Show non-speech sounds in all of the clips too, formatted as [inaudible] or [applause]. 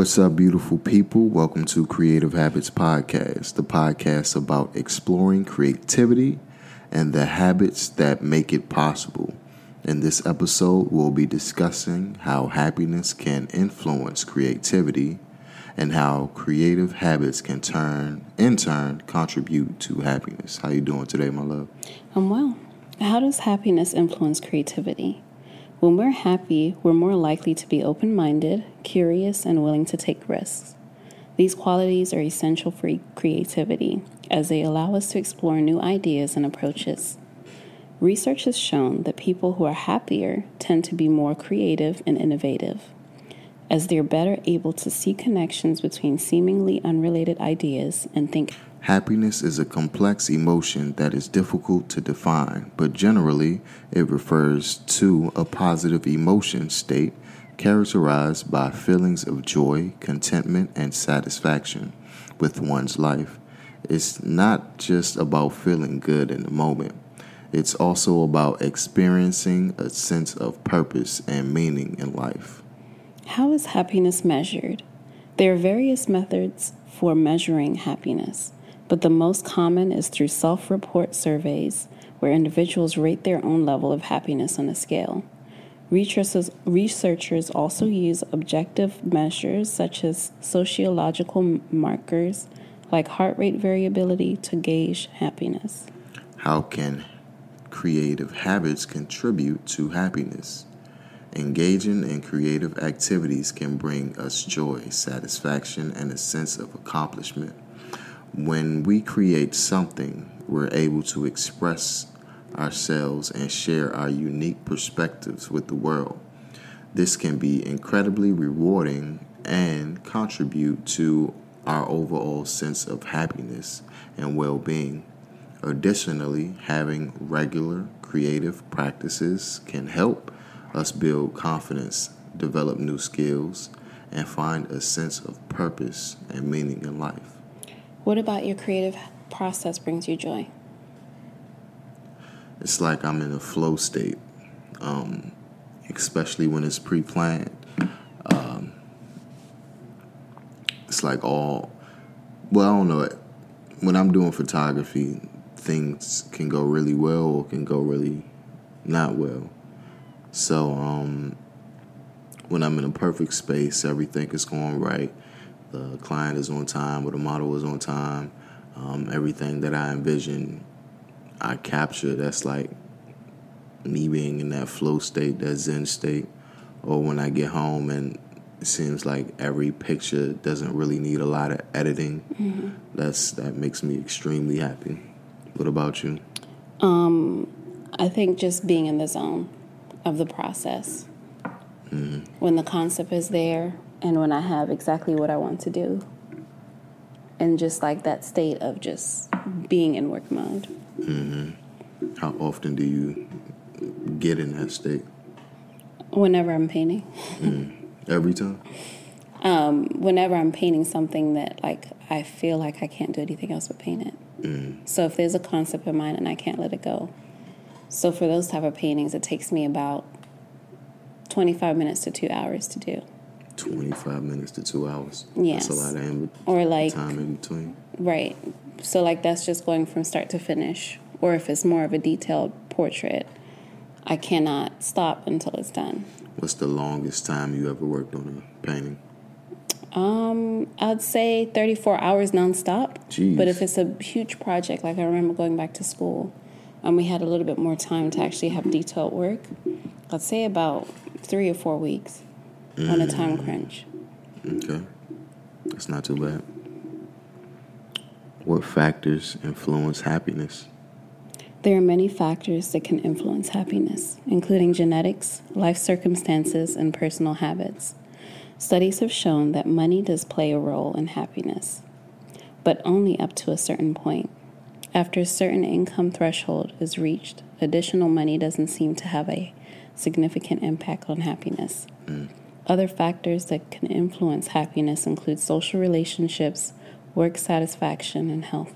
What's up, beautiful people? Welcome to Creative Habits Podcast, the podcast about exploring creativity and the habits that make it possible. In this episode, we'll be discussing how happiness can influence creativity and how creative habits can turn in turn contribute to happiness. How you doing today, my love? I'm well. How does happiness influence creativity? When we're happy, we're more likely to be open minded, curious, and willing to take risks. These qualities are essential for creativity as they allow us to explore new ideas and approaches. Research has shown that people who are happier tend to be more creative and innovative, as they're better able to see connections between seemingly unrelated ideas and think Happiness is a complex emotion that is difficult to define, but generally it refers to a positive emotion state characterized by feelings of joy, contentment, and satisfaction with one's life. It's not just about feeling good in the moment. It's also about experiencing a sense of purpose and meaning in life. How is happiness measured? There are various methods for measuring happiness but the most common is through self report surveys where individuals rate their own level of happiness on a scale. Researchers, researchers also use objective measures such as physiological markers like heart rate variability to gauge happiness. How can creative habits contribute to happiness? Engaging in creative activities can bring us joy, satisfaction, and a sense of accomplishment. When we create something, we're able to express ourselves and share our unique perspectives with the world. This can be incredibly rewarding and contribute to our overall sense of happiness and well being. Additionally, having regular creative practices can help us build confidence, develop new skills, and find a sense of purpose and meaning in life. What about your creative process brings you joy? It's like I'm in a flow state, um, especially when it's pre planned. Um, it's like all, well, I don't know. When I'm doing photography, things can go really well or can go really not well. So, um, when I'm in a perfect space, everything is going right the client is on time or the model is on time. Um, everything that I envision, I capture. That's like me being in that flow state, that Zen state. Or when I get home and it seems like every picture doesn't really need a lot of editing. Mm-hmm. That's that makes me extremely happy. What about you? Um, I think just being in the zone of the process. Mm-hmm. When the concept is there, and when I have exactly what I want to do. And just like that state of just being in work mode. Mm-hmm. How often do you get in that state? Whenever I'm painting. Mm. Every time? Um, whenever I'm painting something that like I feel like I can't do anything else but paint it. Mm. So if there's a concept in mind and I can't let it go. So for those type of paintings, it takes me about 25 minutes to two hours to do. 25 minutes to two hours. Yes. That's a lot of in- or like time in between. Right. So like that's just going from start to finish. Or if it's more of a detailed portrait, I cannot stop until it's done. What's the longest time you ever worked on a painting? Um, I'd say 34 hours nonstop. Jeez. But if it's a huge project, like I remember going back to school, and we had a little bit more time to actually have detailed work, I'd say about three or four weeks mm. on a time crunch. Okay. That's not too bad. What factors influence happiness? There are many factors that can influence happiness, including genetics, life circumstances, and personal habits. Studies have shown that money does play a role in happiness, but only up to a certain point. After a certain income threshold is reached, additional money doesn't seem to have a significant impact on happiness. Other factors that can influence happiness include social relationships, work satisfaction, and health.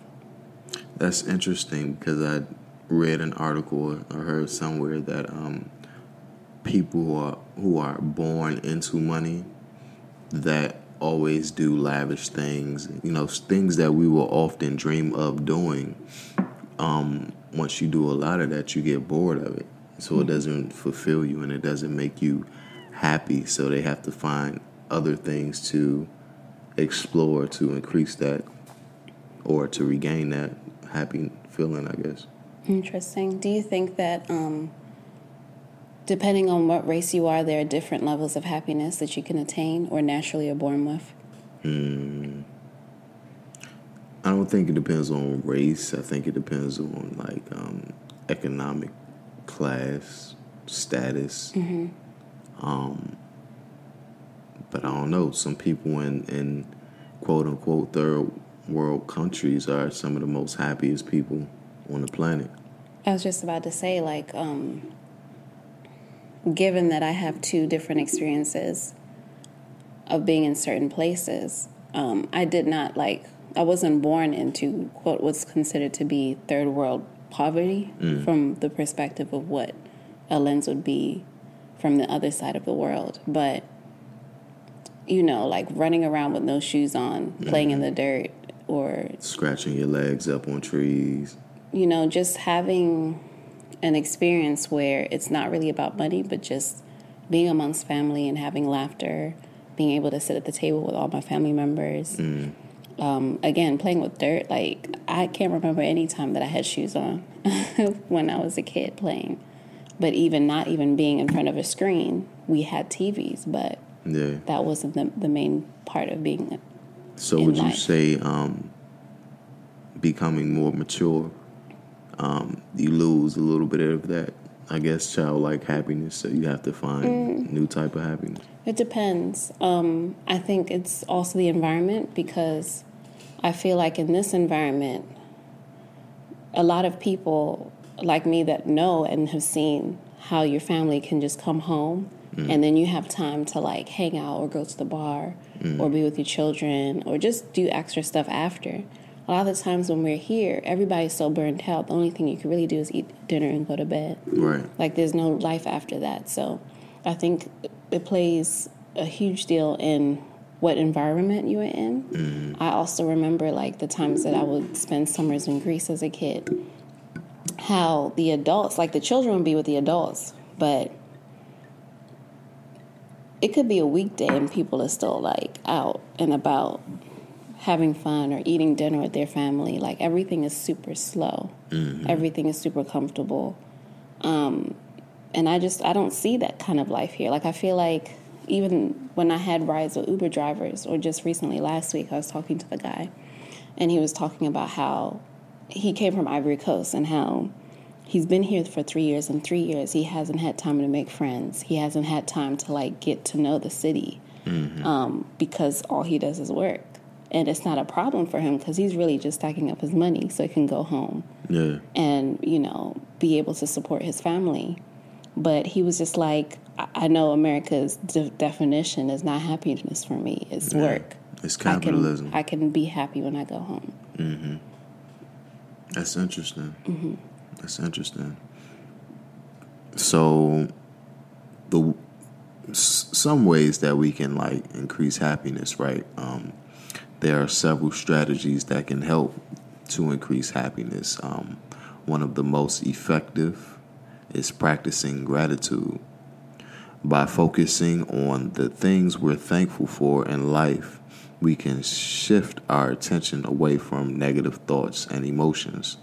That's interesting because I read an article or heard somewhere that um, people who are who are born into money that always do lavish things, you know, things that we will often dream of doing. Um, once you do a lot of that, you get bored of it, so it doesn't fulfill you and it doesn't make you happy. So they have to find other things to explore to increase that or to regain that happy feeling, I guess. Interesting. Do you think that, um, depending on what race you are, there are different levels of happiness that you can attain or naturally are born with? I don't think it depends on race. I think it depends on like um, economic class status. Um, but I don't know. Some people in in quote unquote third world countries are some of the most happiest people on the planet. I was just about to say, like, um, given that I have two different experiences of being in certain places, um, I did not like, I wasn't born into what was considered to be third world poverty from the perspective of what a lens would be from the other side of the world. But, you know, like running around with no shoes on, playing in the dirt, or Scratching your legs up on trees. you know, just having an experience where it's not really about money, but just being amongst family and having laughter, being able to sit at the table with all my family members. Um, again, playing with dirt, like I can't remember any time that I had shoes on [laughs] when I was a kid playing. But even not even being in front of a screen, we had TVs, but Yeah. that wasn't the, the main part of being So would you say um, becoming more mature, um, you lose a little bit of that, I guess, childlike happiness. So you have to find Mm. new type of happiness. It depends. Um, I think it's also the environment because I feel like in this environment, a lot of people like me that know and have seen how your family can just come home mm. and then you have time to like hang out or go to the bar mm. or be with your children or just do extra stuff after. A lot of the times when we're here, everybody's so burnt out. The only thing you can really do is eat dinner and go to bed. Right. Like there's no life after that. So I think it plays a huge deal in what environment you are in. Mm. I also remember like the times that I would spend summers in Greece as a kid. How the adults, like the children would be with the adults, but it could be a weekday and people are still like out and about having fun or eating dinner with their family. Like everything is super slow. Mm-hmm. Everything is super comfortable um, and I just I don't see that kind of life here. Like I feel like even when I had rides with Uber drivers, or just recently last week, I was talking to the guy, and he was talking about how he came from Ivory Coast and how he's been here for three years. In three years, he hasn't had time to make friends. He hasn't had time to like get to know the city um, because all he does is work. And it's not a problem for him because he's really just stacking up his money so he can go home Yeah. and you know be able to support his family but he was just like i I know america's de- definition is not happiness for me it's Yeah. work It's I can, capitalism. I can be happy when i go home That's interesting. Mm-hmm. That's interesting. So, the some ways that we can like increase happiness, right? Um, there are several strategies that can help to increase happiness. Um, one of the most effective is practicing gratitude. By focusing on the things we're thankful for in life, we can shift our attention away from negative thoughts and emotions.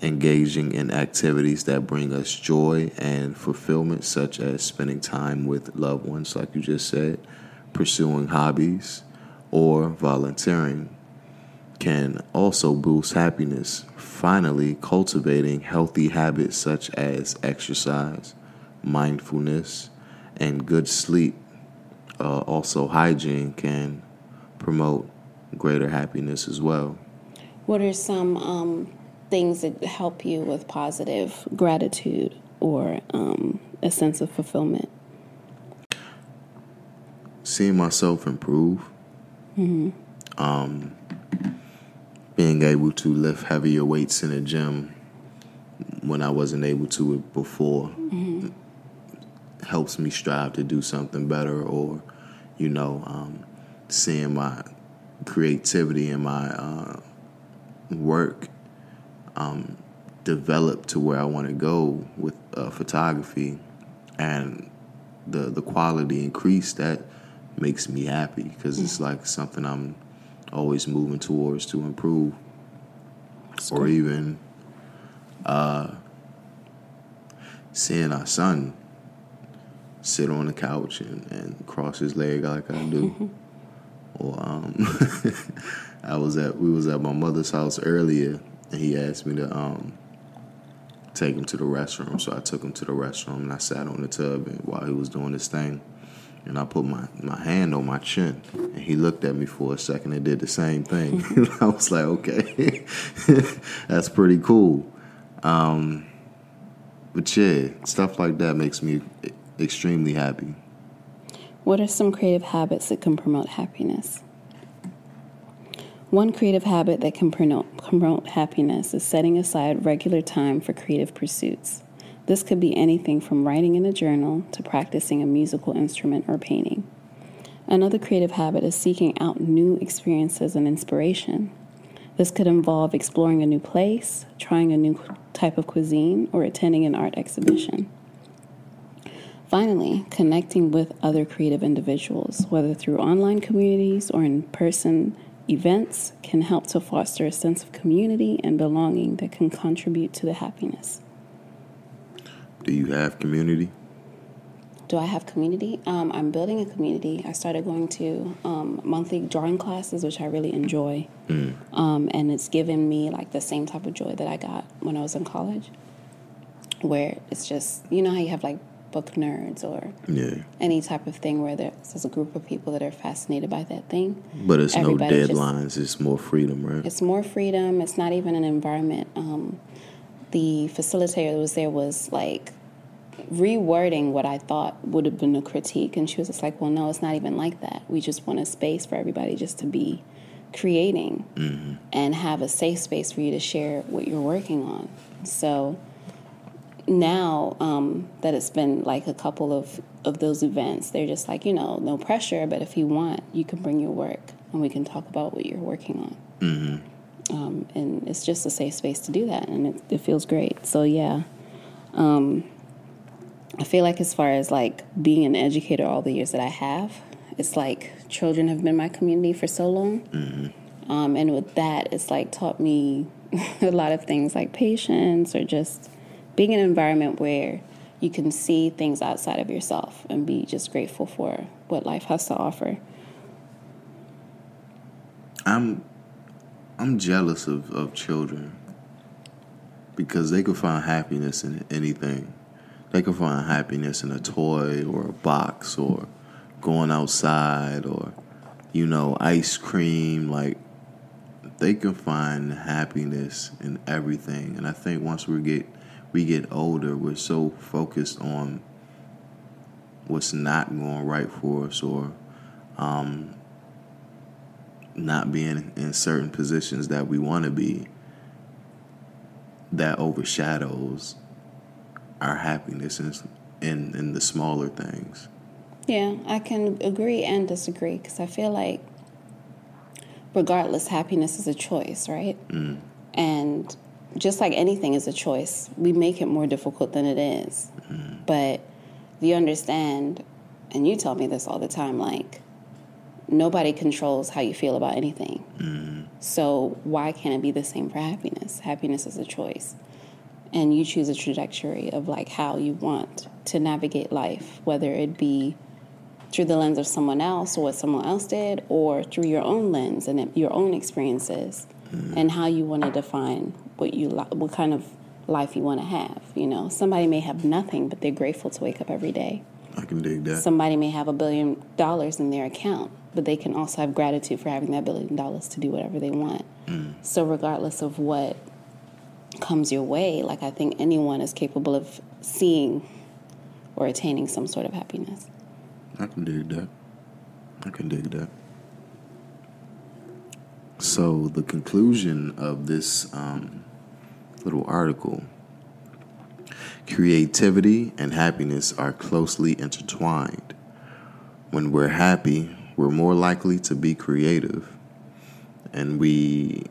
Engaging in activities that bring us joy and fulfillment, such as spending time with loved ones, like you just said, pursuing hobbies, or volunteering, can also boost happiness. Finally, cultivating healthy habits such as exercise, mindfulness, and good sleep uh, also hygiene can promote greater happiness as well. What are some um, things that help you with positive gratitude or um, a sense of fulfillment? Seeing myself improve. Mm-hmm. Um, being able to lift heavier weights in the gym when I wasn't able to before mm-hmm. helps me strive to do something better or, you know, um, seeing my creativity and my uh, work um, develop to where I want to go with uh, photography and the the quality increase that makes me happy because it's like something I'm always moving towards to improve That's or even uh, seeing our son sit on the couch and, and cross his leg like I do. [laughs] um, [laughs] I was at we was at my mother's house earlier and he asked me to um, take him to the restroom. So I took him to the restroom and I sat on the tub and while he was doing his thing. And I put my, my hand on my chin and he looked at me for a second and did the same thing. [laughs] I was like, okay, [laughs] that's pretty cool. Um, but yeah, stuff like that makes me extremely happy. What are some creative habits that can promote happiness? One creative habit that can promote, happiness is setting aside regular time for creative pursuits. This could be anything from writing in a journal to practicing a musical instrument or painting. Another creative habit is seeking out new experiences and inspiration. This could involve exploring a new place, trying a new type of cuisine, or attending an art exhibition. Finally, connecting with other creative individuals, whether through online communities or in person events, can help to foster a sense of community and belonging that can contribute to the happiness. Do you have community? Do I have community? Um, I'm building a community. I started going to um, monthly drawing classes, which I really enjoy. Mm. Um, and it's given me like the same type of joy that I got when I was in college, where it's just, you know how you have like book nerds or yeah. any type of thing where there's a group of people that are fascinated by that thing. But it's Everybody no deadlines, just, it's more freedom, right? It's more freedom. It's not even an environment. Um, the facilitator that was there was like rewording what I thought would have been a critique. And she was just like, well, no, it's not even like that. We just want a space for everybody just to be creating mm-hmm. and have a safe space for you to share what you're working on. So now um, that it's been like a couple of, of those events, they're just like, you know, no pressure, but if you want, you can bring your work and we can talk about what you're working on. Mm-hmm. Um, and it's just a safe space to do that, and it, it feels great. So, yeah. Um, I feel like as far as like being an educator all the years that I have, it's like children have been my community for so long. Mm-hmm. Um, and with that, it's like taught me [laughs] a lot of things like patience or just being in an environment where you can see things outside of yourself and be just grateful for what life has to offer. I'm I'm jealous of, of children because they can find happiness in anything. They can find happiness in a toy or a box or going outside or, you know, ice cream. Like, they can find happiness in everything. And I think once we get we get older, we're so focused on what's not going right for us or um, not being in certain positions that we want to be that overshadows our happiness in, in, in the smaller things. Yeah, I can agree and disagree because I feel like, regardless, happiness is a choice, right? Mm. And just like anything is a choice, we make it more difficult than it is. Mm. But you understand, and you tell me this all the time, like, nobody controls how you feel about anything. Mm. So why can't it be the same for happiness? Happiness is a choice and you choose a trajectory of like how you want to navigate life, whether it be through the lens of someone else or what someone else did, or through your own lens and your own experiences, mm-hmm. and how you want to define what you li- what kind of life you want to have. You know, somebody may have nothing, but they're grateful to wake up every day. I can dig that. Somebody may have a billion dollars in their account, but they can also have gratitude for having that billion dollars to do whatever they want. Mm. So, regardless of what comes your way, like I think anyone is capable of seeing or attaining some sort of happiness. I can dig that. I can dig that. So, the conclusion of this um, little article creativity and happiness are closely intertwined. When we're happy, we're more likely to be creative. And we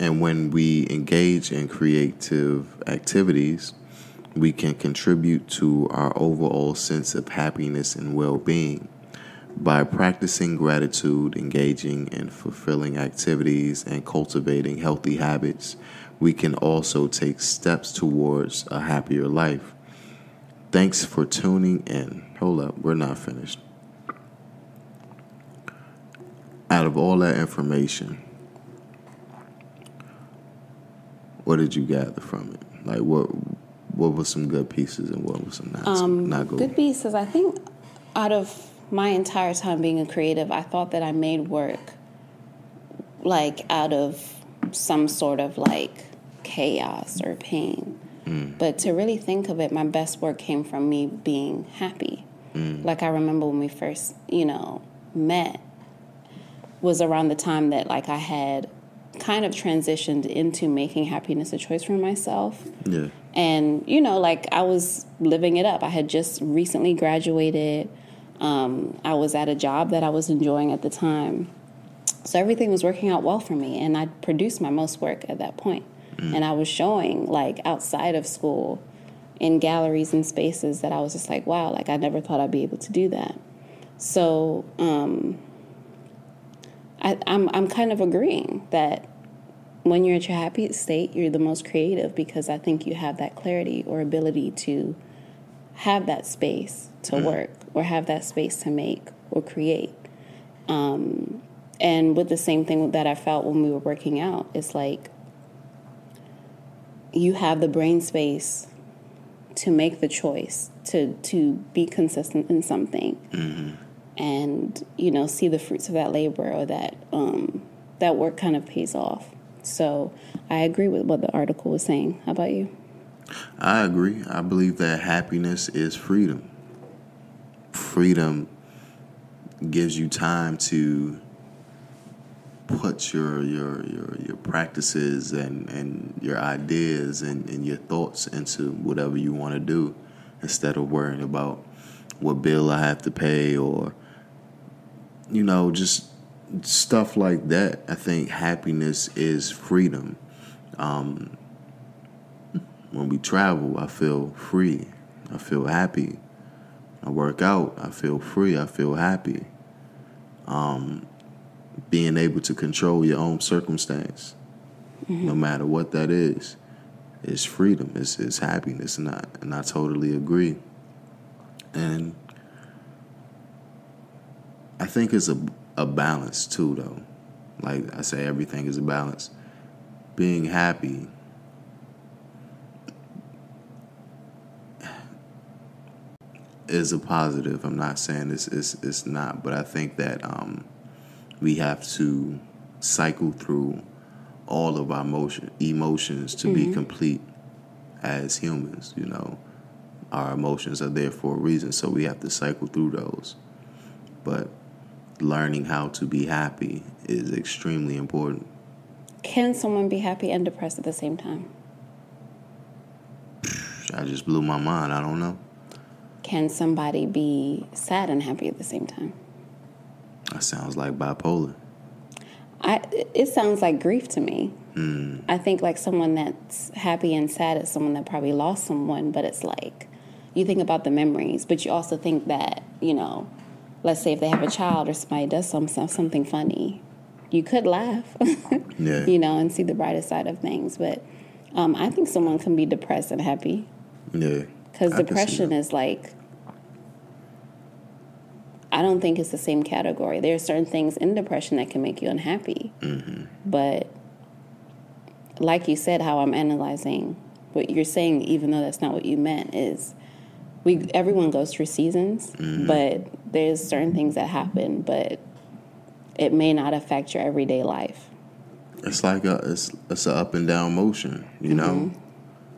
and when we engage in creative activities, we can contribute to our overall sense of happiness and well-being. By practicing gratitude, engaging in fulfilling activities, and cultivating healthy habits, we can also take steps towards a happier life. Thanks for tuning in. Hold up, we're not finished. Out of all that information, what did you gather from it? Like what what were some good pieces and what was some not, Um, not good? Good pieces. I think out of my entire time being a creative, I thought that I made work like out of some sort of like chaos or pain. Mm. But to really think of it, my best work came from me being happy. Mm. Like I remember when we first, you know, met was around the time that like I had kind of transitioned into making happiness a choice for myself. Yeah. And, you know, like I was living it up. I had just recently graduated. Um, I was at a job that I was enjoying at the time. So everything was working out well for me. And I produced my most work at that point. And I was showing, like, outside of school in galleries and spaces that I was just like, wow, like I never thought I'd be able to do that. So um, I, I'm, I'm kind of agreeing that when you're at your happiest state, you're the most creative because I think you have that clarity or ability to have that space to work or have that space to make or create. Um, and with the same thing that I felt when we were working out, it's like you have the brain space to make the choice to to be consistent in something and you know see the fruits of that labor or that um, that work kind of pays off. So i agree with what the article was saying. How about you I agree. I believe that happiness is freedom. Freedom gives you time to put your your your, your practices and, and your ideas and, and your thoughts into whatever you want to do instead of worrying about what bill I have to pay or you know, just stuff like that. I think happiness is freedom. Um, when we travel, I feel free. I feel happy. I work out, I feel free. I feel happy. Um, being able to control your own circumstance, no matter what that is, is freedom. It's, it's happiness, and I, and I totally agree. And I think it's a, a balance too, though. Like I say, everything is a balance. Being happy is a positive. I'm not saying it's it's, it's not, but I think that um, we have to cycle through all of our motion emotions to be complete as humans. You know, our emotions are there for a reason, so we have to cycle through those. But learning how to be happy is extremely important. can someone be happy and depressed at the same time I just blew my mind. I don't know. Can somebody be sad and happy at the same time That sounds like bipolar. I, it sounds like grief to me. I think like someone that's happy and sad is someone that probably lost someone, but it's like you think about the memories, but you also think that you know, let's say if they have a child or somebody does some, some something funny, you could laugh, [laughs] Yeah. you know, and see the brighter side of things. But um, I think someone can be depressed and happy Yeah. because I can see depression is like I don't think it's the same category. There are certain things in depression that can make you unhappy. Mm-hmm. But like you said, how I'm analyzing what you're saying, even though that's not what you meant, is we everyone goes through seasons, but there's certain things that happen, but it may not affect your everyday life. It's like a it's it's an up and down motion, you know.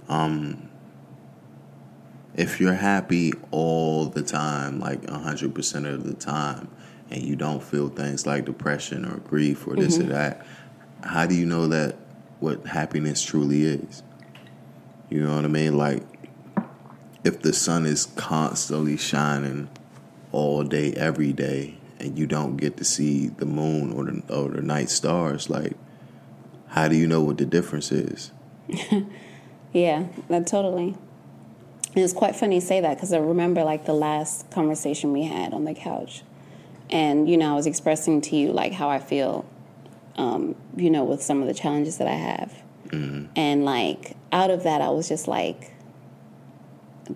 Um, if you're happy all the time, like hundred percent of the time, and you don't feel things like depression or grief or this or mm-hmm. that, how do you know that what happiness truly is? You know what I mean? Like, if the sun is constantly shining all day, every day, and you don't get to see the moon or the or the night stars, like, how do you know what the difference is? [laughs] Yeah, that totally. And it's quite funny you say that because I remember like the last conversation we had on the couch, and you know I was expressing to you like how I feel, um, you know, with some of the challenges that I have, and like out of that I was just like,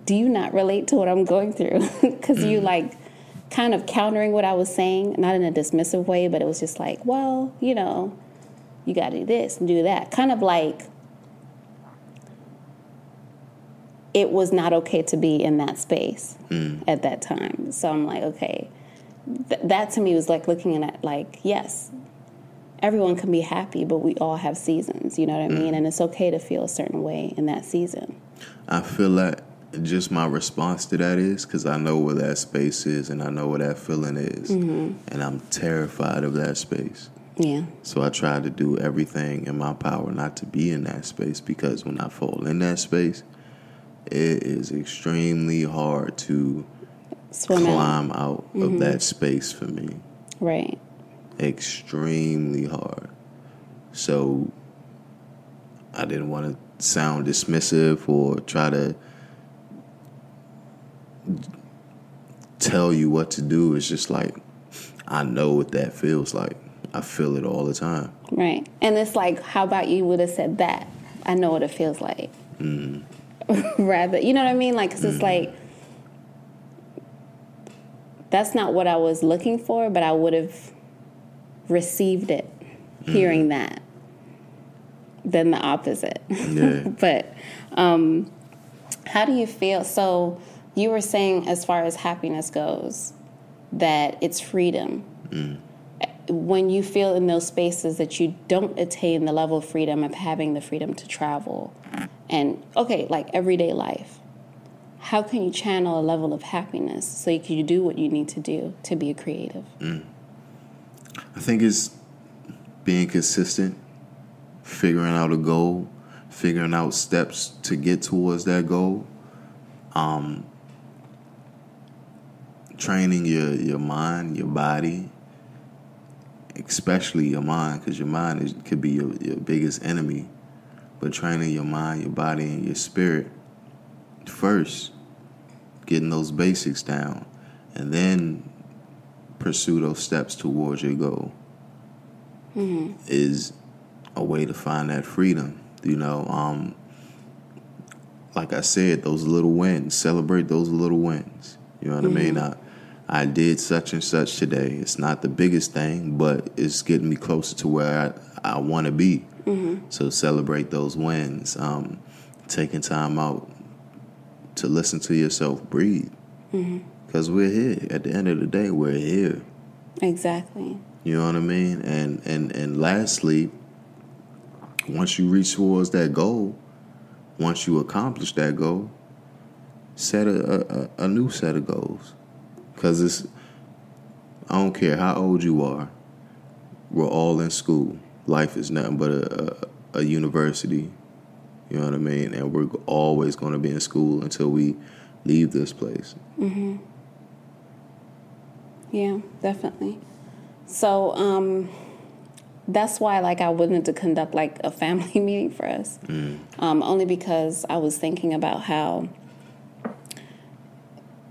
do you not relate to what I'm going through? [laughs] Because you like kind of countering what I was saying, not in a dismissive way, but it was just like, well, you know, you got to do this and do that, kind of like it was not okay to be in that space mm. at that time. So I'm like, okay, Th- that to me was like looking at like, yes, everyone can be happy, but we all have seasons. You know what I mean? Mm. And it's okay to feel a certain way in that season. I feel like just my response to that is because I know where that space is and I know where that feeling is, mm-hmm. and I'm terrified of that space. Yeah, So I try to do everything in my power not to be in that space because when I fall in that space, it is extremely hard to swim out. climb out of mm-hmm. that space for me. Right. Extremely hard. So I didn't want to sound dismissive or try to tell you what to do. It's just like I know what that feels like. I feel it all the time. Right. And it's like, how about you would have said that? I know what it feels like. Mm. [laughs] Rather, you know what I mean? Like, 'cause it's mm-hmm. like, that's not what I was looking for, but I would have received it mm-hmm. hearing that than the opposite. Yeah. [laughs] but um, how do you feel? So, you were saying, as far as happiness goes, that it's freedom mm. When you feel in those spaces that you don't attain the level of freedom of having the freedom to travel and okay like everyday life how can you channel a level of happiness so you can do what you need to do to be a creative I think it's being consistent, figuring out a goal, figuring out steps to get towards that goal. Um, training your your mind, your body, especially your mind, because your mind is, could be your, your biggest enemy. But training your mind, your body, and your spirit first, getting those basics down, and then pursue those steps towards your goal is a way to find that freedom. You know, um, like I said, those little wins, celebrate those little wins. You know what I mean? I, I did such and such today. It's not the biggest thing, but it's getting me closer to where I, I want to be. So celebrate those wins. Um, taking time out to listen to yourself breathe. Because we're here. At the end of the day, we're here. exactly You know what I mean? And and and lastly, once you reach towards that goal, once you accomplish that goal, set a a, a new set of goals. Cause it's I don't care how old you are, we're all in school. Life is nothing but a, a, a university. You know what I mean? And we're always going to be in school until we leave this place. yeah definitely so um that's why like i wanted to conduct like a family [laughs] meeting for us um, only because i was thinking about how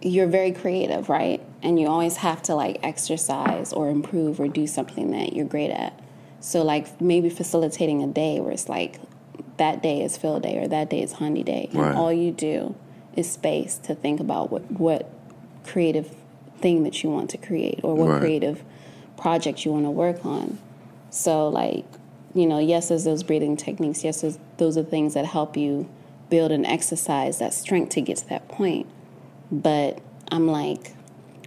you're very creative right? And you always have to like exercise or improve or do something that you're great at. So like maybe facilitating a day where it's like that day is Phil day or that day is honey day. And all you do is space to think about what what creative thing that you want to create or what Right. creative project you want to work on. So like you know yes there's those breathing techniques. Yes those are things that help you build and exercise that strength to get to that point But I'm like,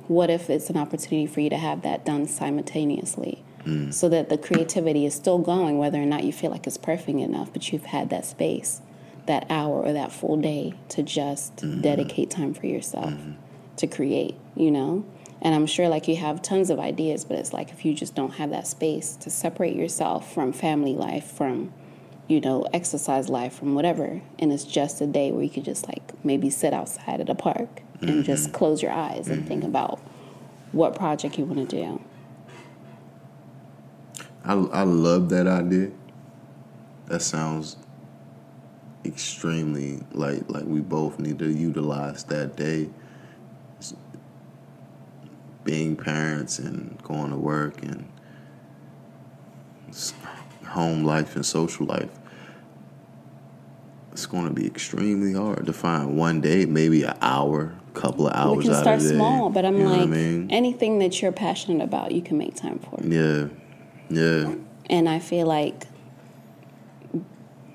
what if it's an opportunity for you to have that done simultaneously? Mm. So that the creativity is still going, whether or not you feel like it's perfect enough, but you've had that space, that hour or that full day to just mm-hmm. dedicate time for yourself mm-hmm. to create, you know? And I'm sure like you have tons of ideas, but it's like if you just don't have that space to separate yourself from family life, from, you know, exercise life, from whatever, and it's just a day where you could just like maybe sit outside at a park and mm-hmm. just close your eyes and think mm-hmm. about what project you want to do. I I love that idea. That sounds extremely like like we both need to utilize that day. Being parents and going to work and home life and social life. It's going to be extremely hard to find one day, maybe an hour, couple of hours we can start of the day. small, but I'm You know like, I mean? anything that you're passionate about, you can make time for. Yeah, yeah. And I feel like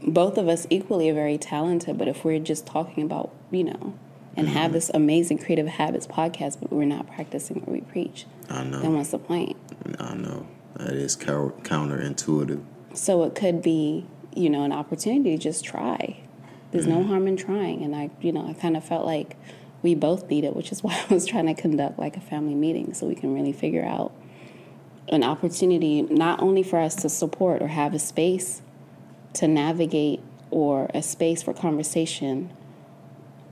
both of us equally are very talented, but if we're just talking about, you know, and have mm-hmm. this amazing creative habits podcast, but we're not practicing what we preach, I know. then what's the point? I know that is counterintuitive. So it could be, you know, an opportunity to just try. There's no mm-hmm. harm in trying. And I, you know, I kind of felt like we both need it, which is [laughs] why I was trying to conduct like a family meeting so we can really figure out an opportunity not only for us to support or have a space to navigate or a space for conversation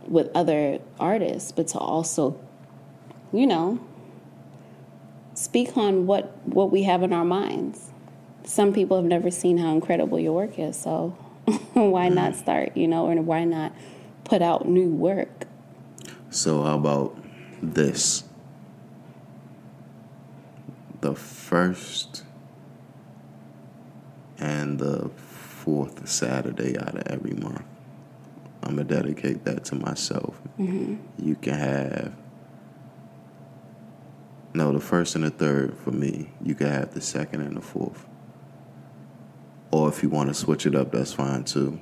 with other artists, but to also, you know, speak on what what we have in our minds. Some people have never seen how incredible your work is, so [laughs] why not mm-hmm. start, you know, or why not put out new work? So how about this? The first and the fourth Saturday out of every month. I'm gonna dedicate that to myself. Mm-hmm. You can have no the first and the third for me. You can have the second and the fourth. Or if you want to switch it up, that's fine too.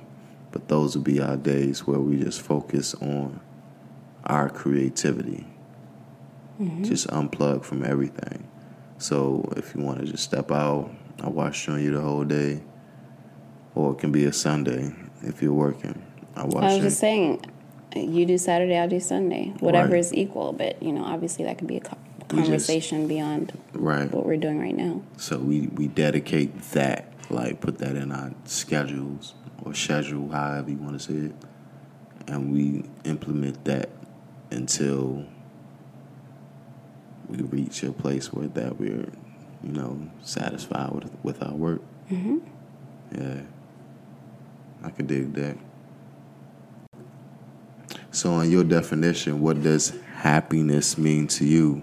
But those will be our days where we just focus on our creativity. Mm-hmm. Just unplug from everything. So if you want to just step out, I watch on you the whole day. Or it can be a Sunday if you're working. I watch I was just saying, you do Saturday, I'll do Sunday. Whatever Right. is equal, but you know, obviously that could be a co- We just- conversation beyond Right. what we're doing right now. So we, we dedicate that, like put that in our schedules or schedule, however you want to say it. And we implement that until we reach a place where that we're, you know, satisfied with with our work. Mm-hmm. Yeah. I could dig that. So, on your definition, what does happiness mean to you?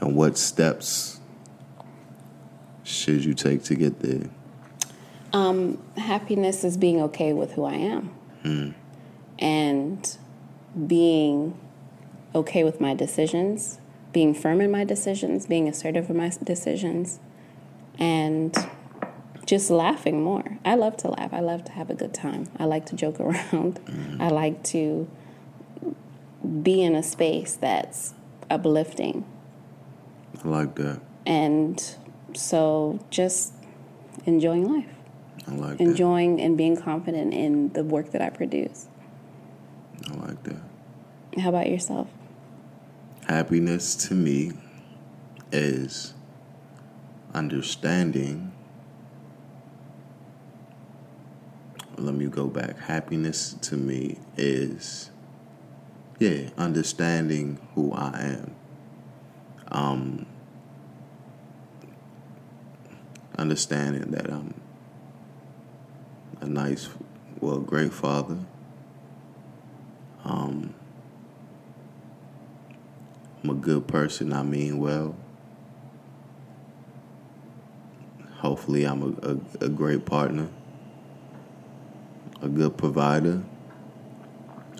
And what steps should you take to get there? Um, happiness is being okay with who I am and being okay with my decisions, being firm in my decisions, being assertive in my decisions, and just laughing more. I love to laugh. I love to have a good time. I like to joke [laughs] around. I like to be in a space that's uplifting. I like that. And so just enjoying life, I like enjoying and being confident in the work that I produce. I like that. How about yourself? Happiness to me is understanding. Let me go back. Happiness to me is, yeah, understanding who I am. Um, understanding that I'm a nice, well, great father. I'm a good person. I mean well. Hopefully, I'm a, a, a great partner, a good provider,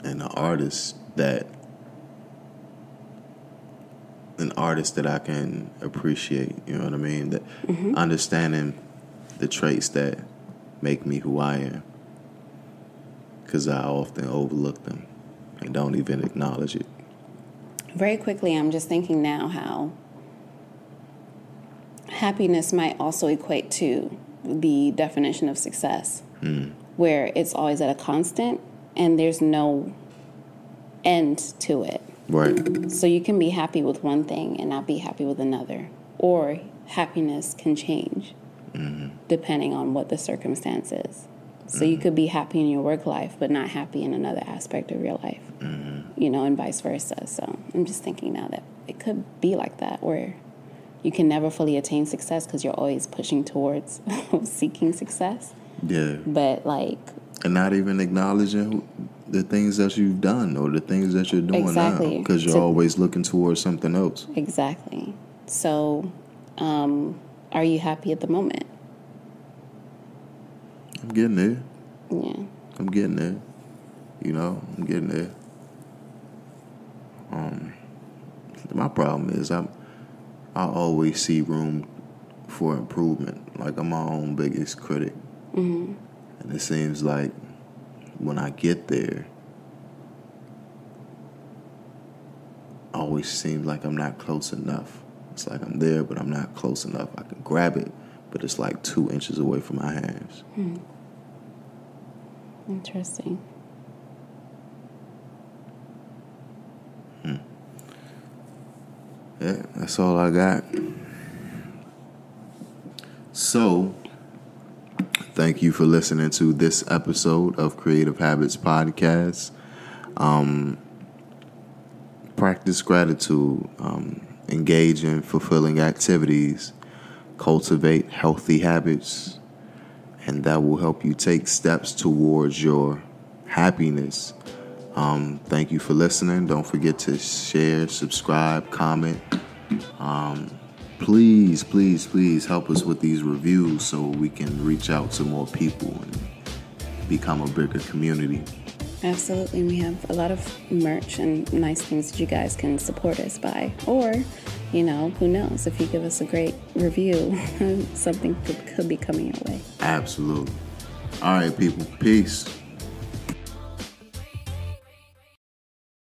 and an artist that an artist that I can appreciate. You know what I mean? That mm-hmm. understanding the traits that make me who I am, because I often overlook them. and don't even acknowledge it. Very quickly, I'm just thinking now how happiness might also equate to the definition of success, hmm. where it's always at a constant and there's no end to it. Right. So you can be happy with one thing and not be happy with another, or happiness can change mm-hmm. depending on what the circumstance is. So you mm-hmm. could be happy in your work life, but not happy in another aspect of your life, mm-hmm. You know, and vice versa. So I'm just thinking now that it could be like that, where you can never fully attain success because you're always pushing towards [laughs] seeking success. Yeah. But like, And not even acknowledging the things that you've done or the things that you're doing now because you're To- always looking towards something else. exactly. So, um, are you happy at the moment? I'm getting there. Yeah. I'm getting there. You know, I'm getting there. Um, my problem is I'm I always see room for improvement. Like I'm my own biggest critic, and it seems like when I get there, always seems like I'm not close enough. It's like I'm there, but I'm not close enough. I can grab it, but it's like two inches away from my hands. Interesting. Yeah, that's all I got. So, thank you for listening to this episode of Creative Habits Podcast. Um, practice gratitude, um, engage in fulfilling activities, cultivate healthy habits, and that will help you take steps towards your happiness. Um, thank you for listening. Don't forget to share, subscribe, comment. Um, please, please, please help us with these reviews so we can reach out to more people and become a bigger community. Absolutely. We have a lot of merch and nice things that you guys can support us by. Or, you know, who knows? If you give us a great review, [laughs] something could, could be coming your way. Absolutely. All right, people. Peace.